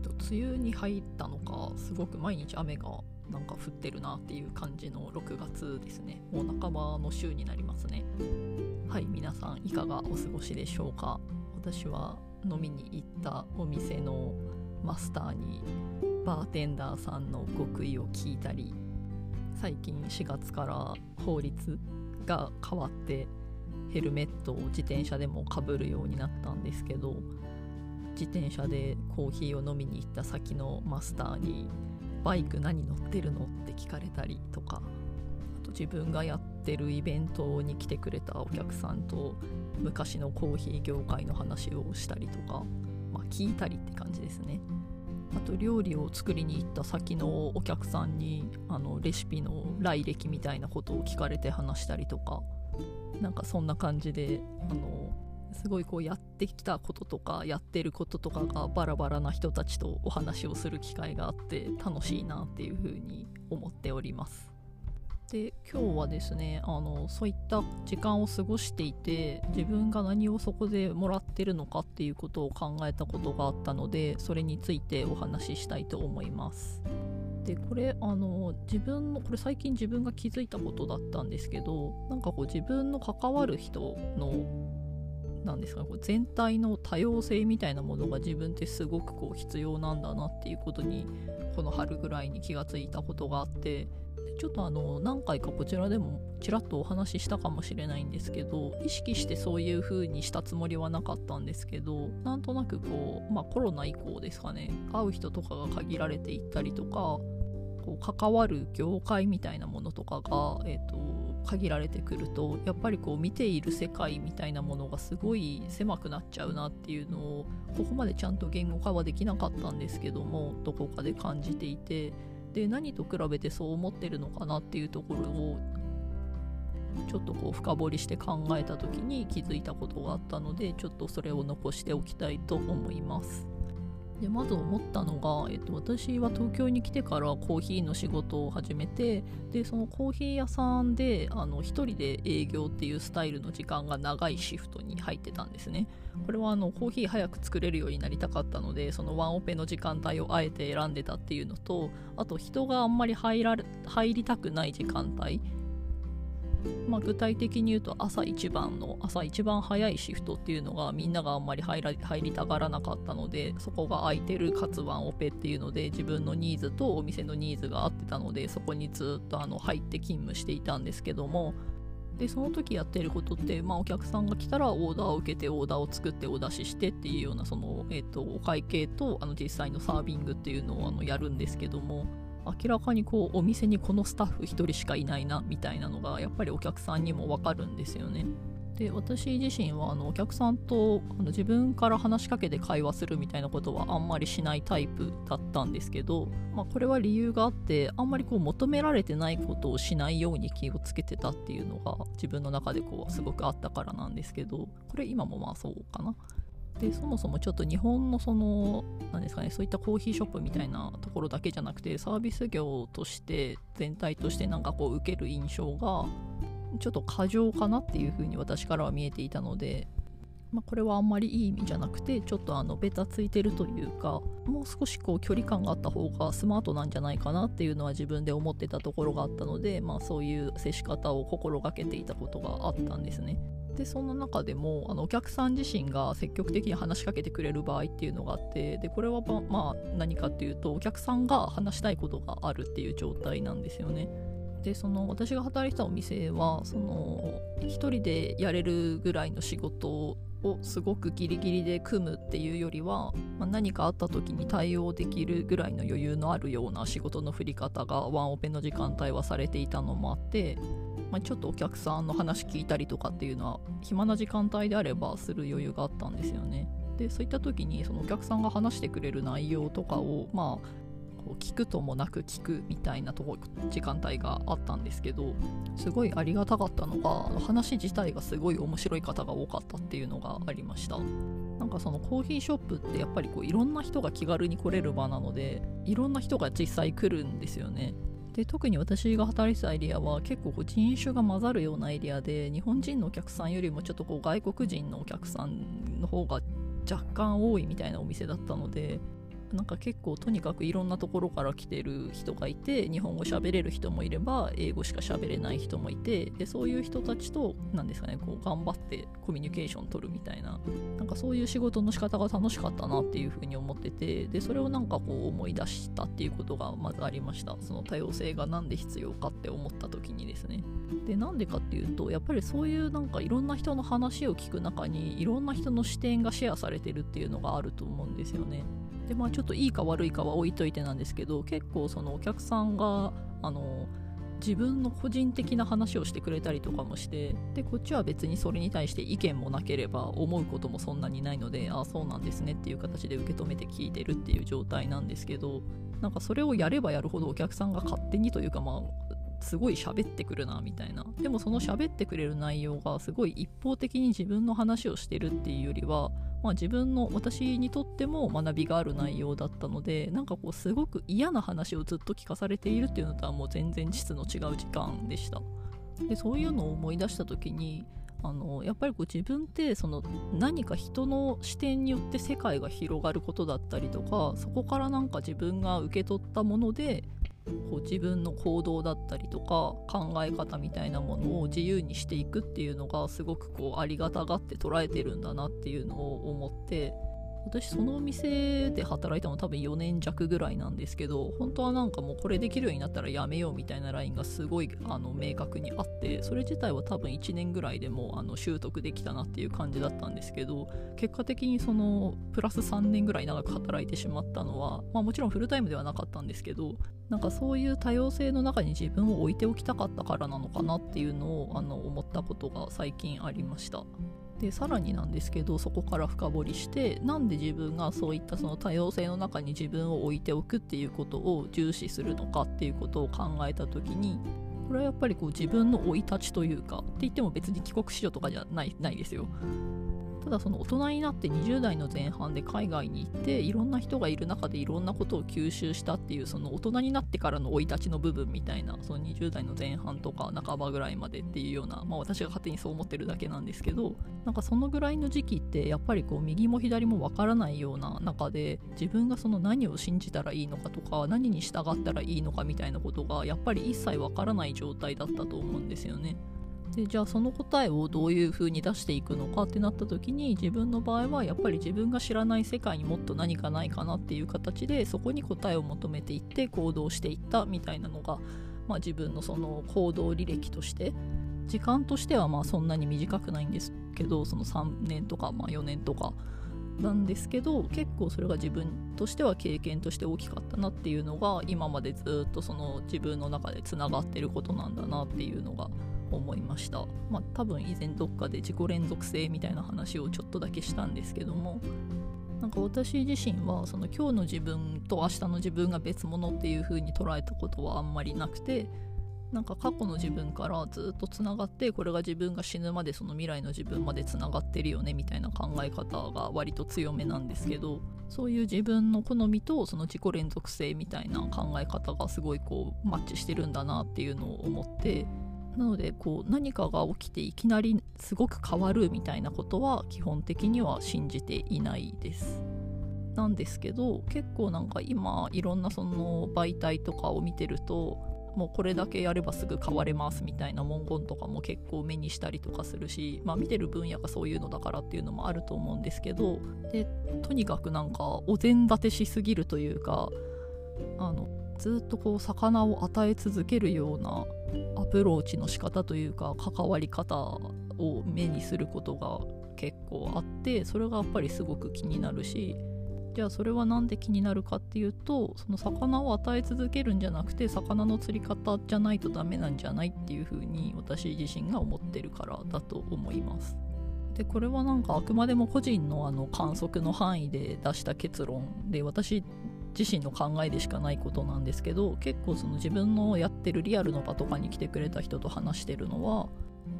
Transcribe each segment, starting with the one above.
と、梅雨に入ったのかすごく毎日雨がなんか降ってるなっていう感じの6月ですね。もう半ばの週になりますね。はい皆さんいかがお過ごしでしょうか？私は飲みに行ったお店のマスターにバーテンダーさんの極意を聞いたり最近4月から法律が変わってヘルメットを自転車でもかぶるようになったんですけど自転車でコーヒーを飲みに行った先のマスターに「バイク何乗ってるの?」って聞かれたりとかあと自分がやってるイベントに来てくれたお客さんと昔のコーヒー業界の話をしたりとか、まあ、聞いたりって感じですね。あと料理を作りに行った先のお客さんにあのレシピの来歴みたいなことを聞かれて話したりとかなんかそんな感じであのすごいこうやってきたこととかやってることとかがバラバラな人たちとお話をする機会があって楽しいなっていうふうに思っております。で今日はですねあのそういった時間を過ごしていて自分が何をそこでもらってるのかっていうことを考えたことがあったのでそれについてお話ししたいと思います。でこれあの自分のこれ最近自分が気づいたことだったんですけどなんかこう自分の関わる人のなんですかこう全体の多様性みたいなものが自分ってすごくこう必要なんだなっていうことにこの春ぐらいに気がついたことがあってちょっとあの何回かこちらでもちらっとお話ししたかもしれないんですけど意識してそういう風にしたつもりはなかったんですけどなんとなくこうまあコロナ以降ですかね会う人とかが限られていったりとかこう関わる業界みたいなものとかが、えーと、限られてくるとやっぱりこう見ている世界みたいなものがすごい狭くなっちゃうなっていうのをここまでちゃんと言語化はできなかったんですけどもどこかで感じていてで何と比べてそう思ってるのかなっていうところをちょっとこう深掘りして考えた時に気づいたことがあったのでちょっとそれを残しておきたいと思います。でまず思ったのが、えっと、私は東京に来てからコーヒーの仕事を始めてでそのコーヒー屋さんであの1人で営業っていうスタイルの時間が長いシフトに入ってたんですね。これはあのコーヒー早く作れるようになりたかったのでそのワンオペの時間帯をあえて選んでたっていうのとあと人があんまり入られ入りたくない時間帯まあ、具体的に言うと朝一番の朝一番早いシフトっていうのがみんながあんまり入ら入りたがらなかったのでそこが空いてるかつワンオペっていうので自分のニーズとお店のニーズが合ってたのでそこにずっとあの入って勤務していたんですけどもでその時やってることって、まあ、お客さんが来たらオーダーを受けてオーダーを作ってお出ししてっていうようなその、えーと、とお会計とあの実際のサービングっていうのをあのやるんですけども明らかにこうお店にこのスタッフ1人しかいないなみたいなのがやっぱりお客さんにも分かるんですよね。で私自身はあのお客さんとあの自分から話しかけて会話するみたいなことはあんまりしないタイプだったんですけど、まあ、これは理由があってあんまりこう求められてないことをしないように気をつけてたっていうのが自分の中でこうすごくあったからなんですけどこれ今もまあそうかな。でそもそもちょっと日本のその何ですかねそういったコーヒーショップみたいなところだけじゃなくてサービス業として全体としてなんかこう受ける印象がちょっと過剰かなっていうふうに私からは見えていたので、まあ、これはあんまりいい意味じゃなくてちょっとあのベタついてるというかもう少しこう距離感があった方がスマートなんじゃないかなっていうのは自分で思ってたところがあったので、まあ、そういう接し方を心がけていたことがあったんですね。でその中でもあのお客さん自身が積極的に話しかけてくれる場合っていうのがあってでこれはままあ何かっていうとお客さんが話したいことがあるっていう状態なんですよね。でその私が働いてたお店はその1人でやれるぐらいの仕事をすごくギリギリで組むっていうよりは、まあ、何かあった時に対応できるぐらいの余裕のあるような仕事の振り方がワンオペの時間帯はされていたのもあって、まあ、ちょっとお客さんの話聞いたりとかっていうのは暇な時間帯であればする余裕があったんですよね。でそういった時にそのお客さんが話してくれる内容とかをまあ聞くともなく聞くみたいなとこ時間帯があったんですけどすごいありがたかったのが話自体がすごい面白い方が多かったっていうのがありました。なんかそのコーヒーショップってやっぱりこういろんな人が気軽に来れる場なのでいろんな人が実際来るんですよね。で特に私が働いてたエリアは結構こう人種が混ざるようなエリアで日本人のお客さんよりもちょっとこう外国人のお客さんの方が若干多いみたいなお店だったのでなんか結構とにかくいろんなところから来てる人がいて日本語喋れる人もいれば英語しか喋れない人もいてでそういう人たちと何ですかねこう頑張ってコミュニケーション取るみたいななんかそういう仕事の仕方が楽しかったなっていうふうに思っててでそれをなんかこう思い出したっていうことがまずありました。その多様性が何で必要かって思った時にですね。でなんでかっていうとやっぱりそういうなんかいろんな人の話を聞く中にいろんな人の視点がシェアされてるっていうのがあると思うんですよね。でまあちょっといいか悪いかは置いといてなんですけど結構そのお客さんがあの自分の個人的な話をしてくれたりとかもしてでこっちは別にそれに対して意見もなければ思うこともそんなにないのでああそうなんですねっていう形で受け止めて聞いてるっていう状態なんですけどなんかそれをやればやるほどお客さんが勝手にというかまあすごい喋ってくるなみたいな。でもその喋ってくれる内容がすごい一方的に自分の話をしてるっていうよりは、まあ、自分の私にとっても学びがある内容だったのでなんかこうすごく嫌な話をずっと聞かされているっていうのとはもう全然質の違う時間でした。でそういうのを思い出した時にあのやっぱりこう自分ってその何か人の視点によって世界が広がることだったりとかそこからなんか自分が受け取ったものでこう自分の行動だったりとか考え方みたいなものを自由にしていくっていうのがすごくこうありがたがって捉えてるんだなっていうのを思って私そのお店で働いたの多分4年弱ぐらいなんですけど本当はなんかもうこれできるようになったらやめようみたいなラインがすごいあの明確にあってそれ自体は多分1年ぐらいでもあの習得できたなっていう感じだったんですけど結果的にそのプラス3年ぐらい長く働いてしまったのは、まあ、もちろんフルタイムではなかったんですけどなんかそういう多様性の中に自分を置いておきたかったからなのかなっていうのをあの思ったことが最近ありました。でさらになんですけどそこから深掘りしてなんで自分がそういったその多様性の中に自分を置いておくっていうことを重視するのかっていうことを考えた時にこれはやっぱりこう自分の生い立ちというかって言っても別に帰国子女とかじゃないないですよ。ただその大人になって20代の前半で海外に行っていろんな人がいる中でいろんなことを吸収したっていうその大人になってからの生い立ちの部分みたいなその20代の前半とか半ばぐらいまでっていうようなまあ私が勝手にそう思ってるだけなんですけどなんかそのぐらいの時期ってやっぱりこう右も左もわからないような中で自分がその何を信じたらいいのかとか何に従ったらいいのかみたいなことがやっぱり一切わからない状態だったと思うんですよね。でじゃあその答えをどういう風に出していくのかってなった時に自分の場合はやっぱり自分が知らない世界にもっと何かないかなっていう形でそこに答えを求めていって行動していったみたいなのが、まあ、自分のその行動履歴として時間としてはまあそんなに短くないんですけどその3年とかまあ4年とかなんですけど結構それが自分としては経験として大きかったなっていうのが今までずっとその自分の中でつながってることなんだなっていうのが思いました。まあ、多分以前どっかで自己連続性みたいな話をちょっとだけしたんですけどもなんか私自身はその今日の自分と明日の自分が別物っていう風に捉えたことはあんまりなくてなんか過去の自分からずっとつながってこれが自分が死ぬまでその未来の自分までつながってるよねみたいな考え方が割と強めなんですけどそういう自分の好みとその自己連続性みたいな考え方がすごいこうマッチしてるんだなっていうのを思ってなのでこう何かが起きていきなりすごく変わるみたいなことは基本的には信じていないです。なんですけど結構なんか今いろんなその媒体とかを見てるともうこれだけやればすぐ変われますみたいな文言とかも結構目にしたりとかするし、まあ、見てる分野がそういうのだからっていうのもあると思うんですけどでとにかくなんかお膳立てしすぎるというかあのずっとこう魚を与え続けるようなアプローチの仕方というか関わり方を目にすることが結構あってそれがやっぱりすごく気になるしじゃあそれは何で気になるかっていうとその魚を与え続けるんじゃなくて魚の釣り方じゃないとダメなんじゃないっていうふうに私自身が思ってるからだと思います。でこれはなんかあくまでも個人のあの観測の範囲で出した結論で私自身の考えでしかないことなんですけど結構その自分のやってるリアルの場とかに来てくれた人と話してるのは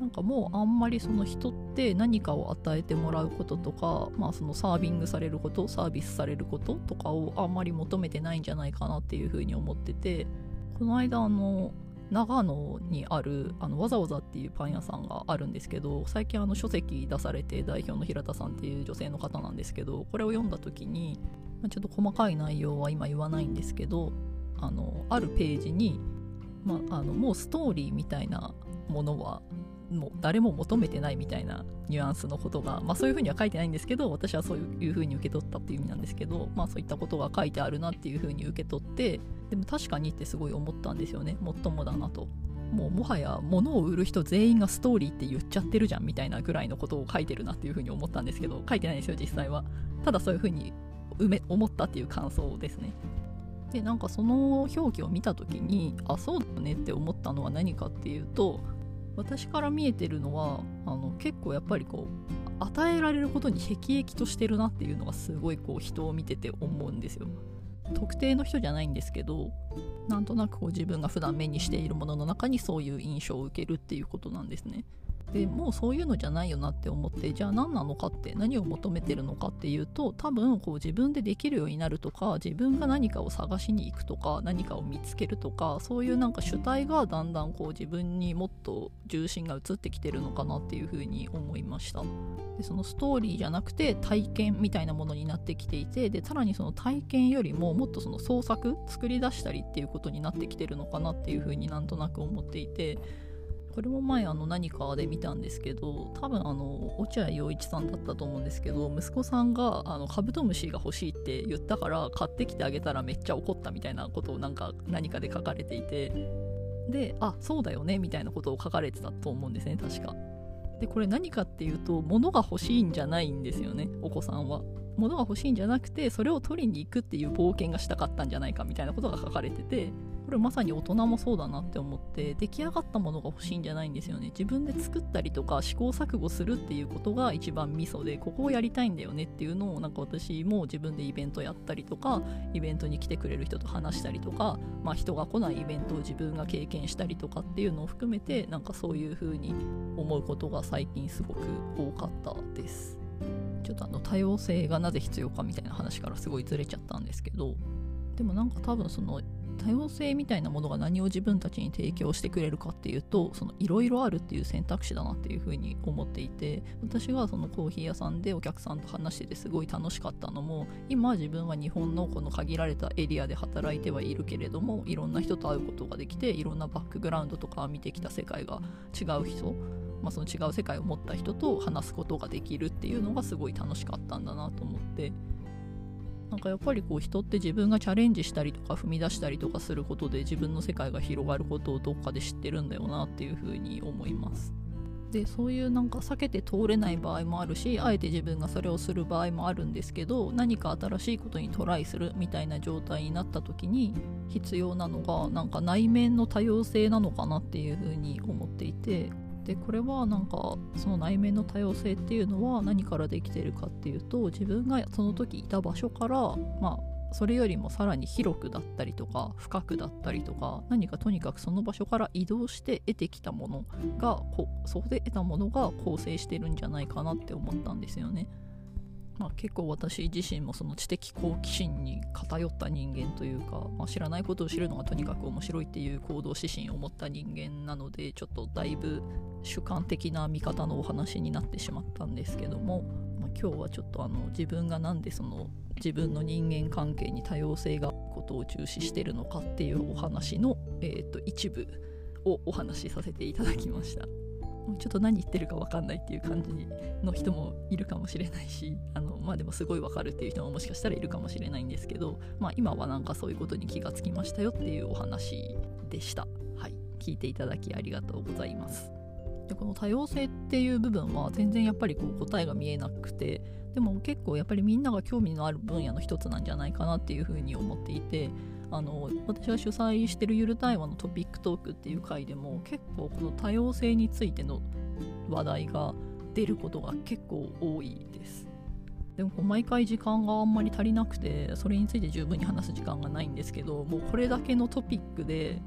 なんかもうあんまりその人って何かを与えてもらうこととか、まあ、そのサービングされることサービスされることとかをあんまり求めてないんじゃないかなっていうふうに思っててこの間あの長野にあるあのわざわざっていうパン屋さんがあるんですけど最近あの書籍出されて代表の平田さんっていう女性の方なんですけどこれを読んだ時にまあ、ちょっと細かい内容は今言わないんですけどあのあるページに、まあ、あのもうストーリーみたいなものはもう誰も求めてないみたいなニュアンスのことが、まあ、そういうふうには書いてないんですけど私はそういうふうに受け取ったっていう意味なんですけど、まあ、そういったことが書いてあるなっていうふうに受け取ってでも確かにってすごい思ったんですよねもっともだなと。もうもはや物を売る人全員がストーリーって言っちゃってるじゃんみたいなぐらいのことを書いてるなっていうふうに思ったんですけど書いてないですよ実際はただそういうふうに思ったっていう感想ですねでなんかその表記を見た時にあそうだねって思ったのは何かっていうと私から見えてるのはあの結構やっぱりこう与えられることに辟易としてるなっていうのがすごいこう人を見てて思うんですよ。特定の人じゃないんですけどなんとなくこう自分が普段目にしているものの中にそういう印象を受けるっていうことなんですね。でもうそういうのじゃないよなって思ってじゃあ何なのかって何を求めてるのかっていうと多分こう自分でできるようになるとか自分が何かを探しに行くとか何かを見つけるとかそういうなんか主体がだんだんこう自分にもっと重心が移ってきてるのかなっていうふうに思いました。でそのストーリーじゃなくて体験みたいなものになってきていてでさらにその体験よりももっとその創作作り出したりっていうことになってきてるのかなっていうふうになんとなく思っていてこれも前あの何かで見たんですけど多分あの落合陽一さんだったと思うんですけど息子さんがあのカブトムシが欲しいって言ったから買ってきてあげたらめっちゃ怒ったみたいなことをなんか何かで書かれていてであそうだよねみたいなことを書かれてたと思うんですね確か。でこれ何かっていうと物が欲しいんじゃないんですよねお子さんは。物が欲しいんじゃなくてそれを取りに行くっていう冒険がしたかったんじゃないかみたいなことが書かれててこれまさに大人もそうだなって思って出来上がったものが欲しいんじゃないんですよね自分で作ったりとか試行錯誤するっていうことが一番ミソでここをやりたいんだよねっていうのをなんか私も自分でイベントやったりとかイベントに来てくれる人と話したりとか、まあ、人が来ないイベントを自分が経験したりとかっていうのを含めてなんかそういう風に思うことが最近すごく多かったです。ちょっとあの多様性がなぜ必要かみたいな話からすごいずれちゃったんですけどでもなんか多分その多様性みたいなものが何を自分たちに提供してくれるかっていうとそのいろいろあるっていう選択肢だなっていうふうに思っていて私がそのコーヒー屋さんでお客さんと話しててすごい楽しかったのも今自分は日本のこの限られたエリアで働いてはいるけれどもいろんな人と会うことができていろんなバックグラウンドとか見てきた世界が違う人まあ、その違う世界を持った人と話すことができるっていうのがすごい楽しかったんだなと思って。なんかやっぱりこう人って自分がチャレンジしたりとか踏み出したりとかすることで自分の世界が広がることをどっかで知ってるんだよなっていうふうに思います。でそういうなんか避けて通れない場合もあるしあえて自分がそれをする場合もあるんですけど何か新しいことにトライするみたいな状態になった時に必要なのがなんか内面の多様性なのかなっていうふうに思っていてでこれはなんかその内面の多様性っていうのは何からできてるかっていうと自分がその時いた場所からまあそれよりもさらに広くだったりとか深くだったりとか何かとにかくその場所から移動して得てきたものがこそこで得たものが構成してるんじゃないかなって思ったんですよね。まあ、結構私自身もその知的好奇心に偏った人間というか、まあ、知らないことを知るのがとにかく面白いっていう行動指針を持った人間なのでちょっとだいぶ主観的な見方のお話になってしまったんですけども、まあ、今日はちょっとあの自分がなんでその自分の人間関係に多様性がことを重視してるのかっていうお話の、えー、と一部をお話しさせていただきました。ちょっと何言ってるか分かんないっていう感じの人もいるかもしれないしあのまあでもすごい分かるっていう人ももしかしたらいるかもしれないんですけど、まあ、今はなんかそういうことに気がつきましたよっていうお話でした。はい、聞いていただきありがとうございます。でこの多様性っていう部分は全然やっぱりこう答えが見えなくてでも結構やっぱりみんなが興味のある分野の一つなんじゃないかなっていうふうに思っていてあの私が主催してるゆる対話のトピックトークっていう回でも結構この多様性についての話題が出ることが結構多いです。でも毎回時間があんまり足りなくてそれについて十分に話す時間がないんですけどもうこれだけのトピックで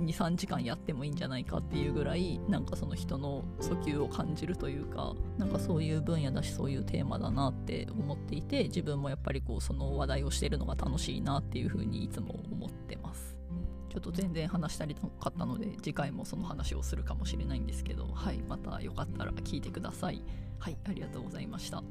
23時間やってもいいんじゃないかっていうぐらいなんかその人の訴求を感じるというかなんかそういう分野だしそういうテーマだなって思っていて自分もやっぱりこうその話題をしてるのが楽しいなっていうふうにいつも思ってます。ちょっと全然話したりなかったので次回もその話をするかもしれないんですけどはいまたよかったら聞いてください。はいありがとうございました。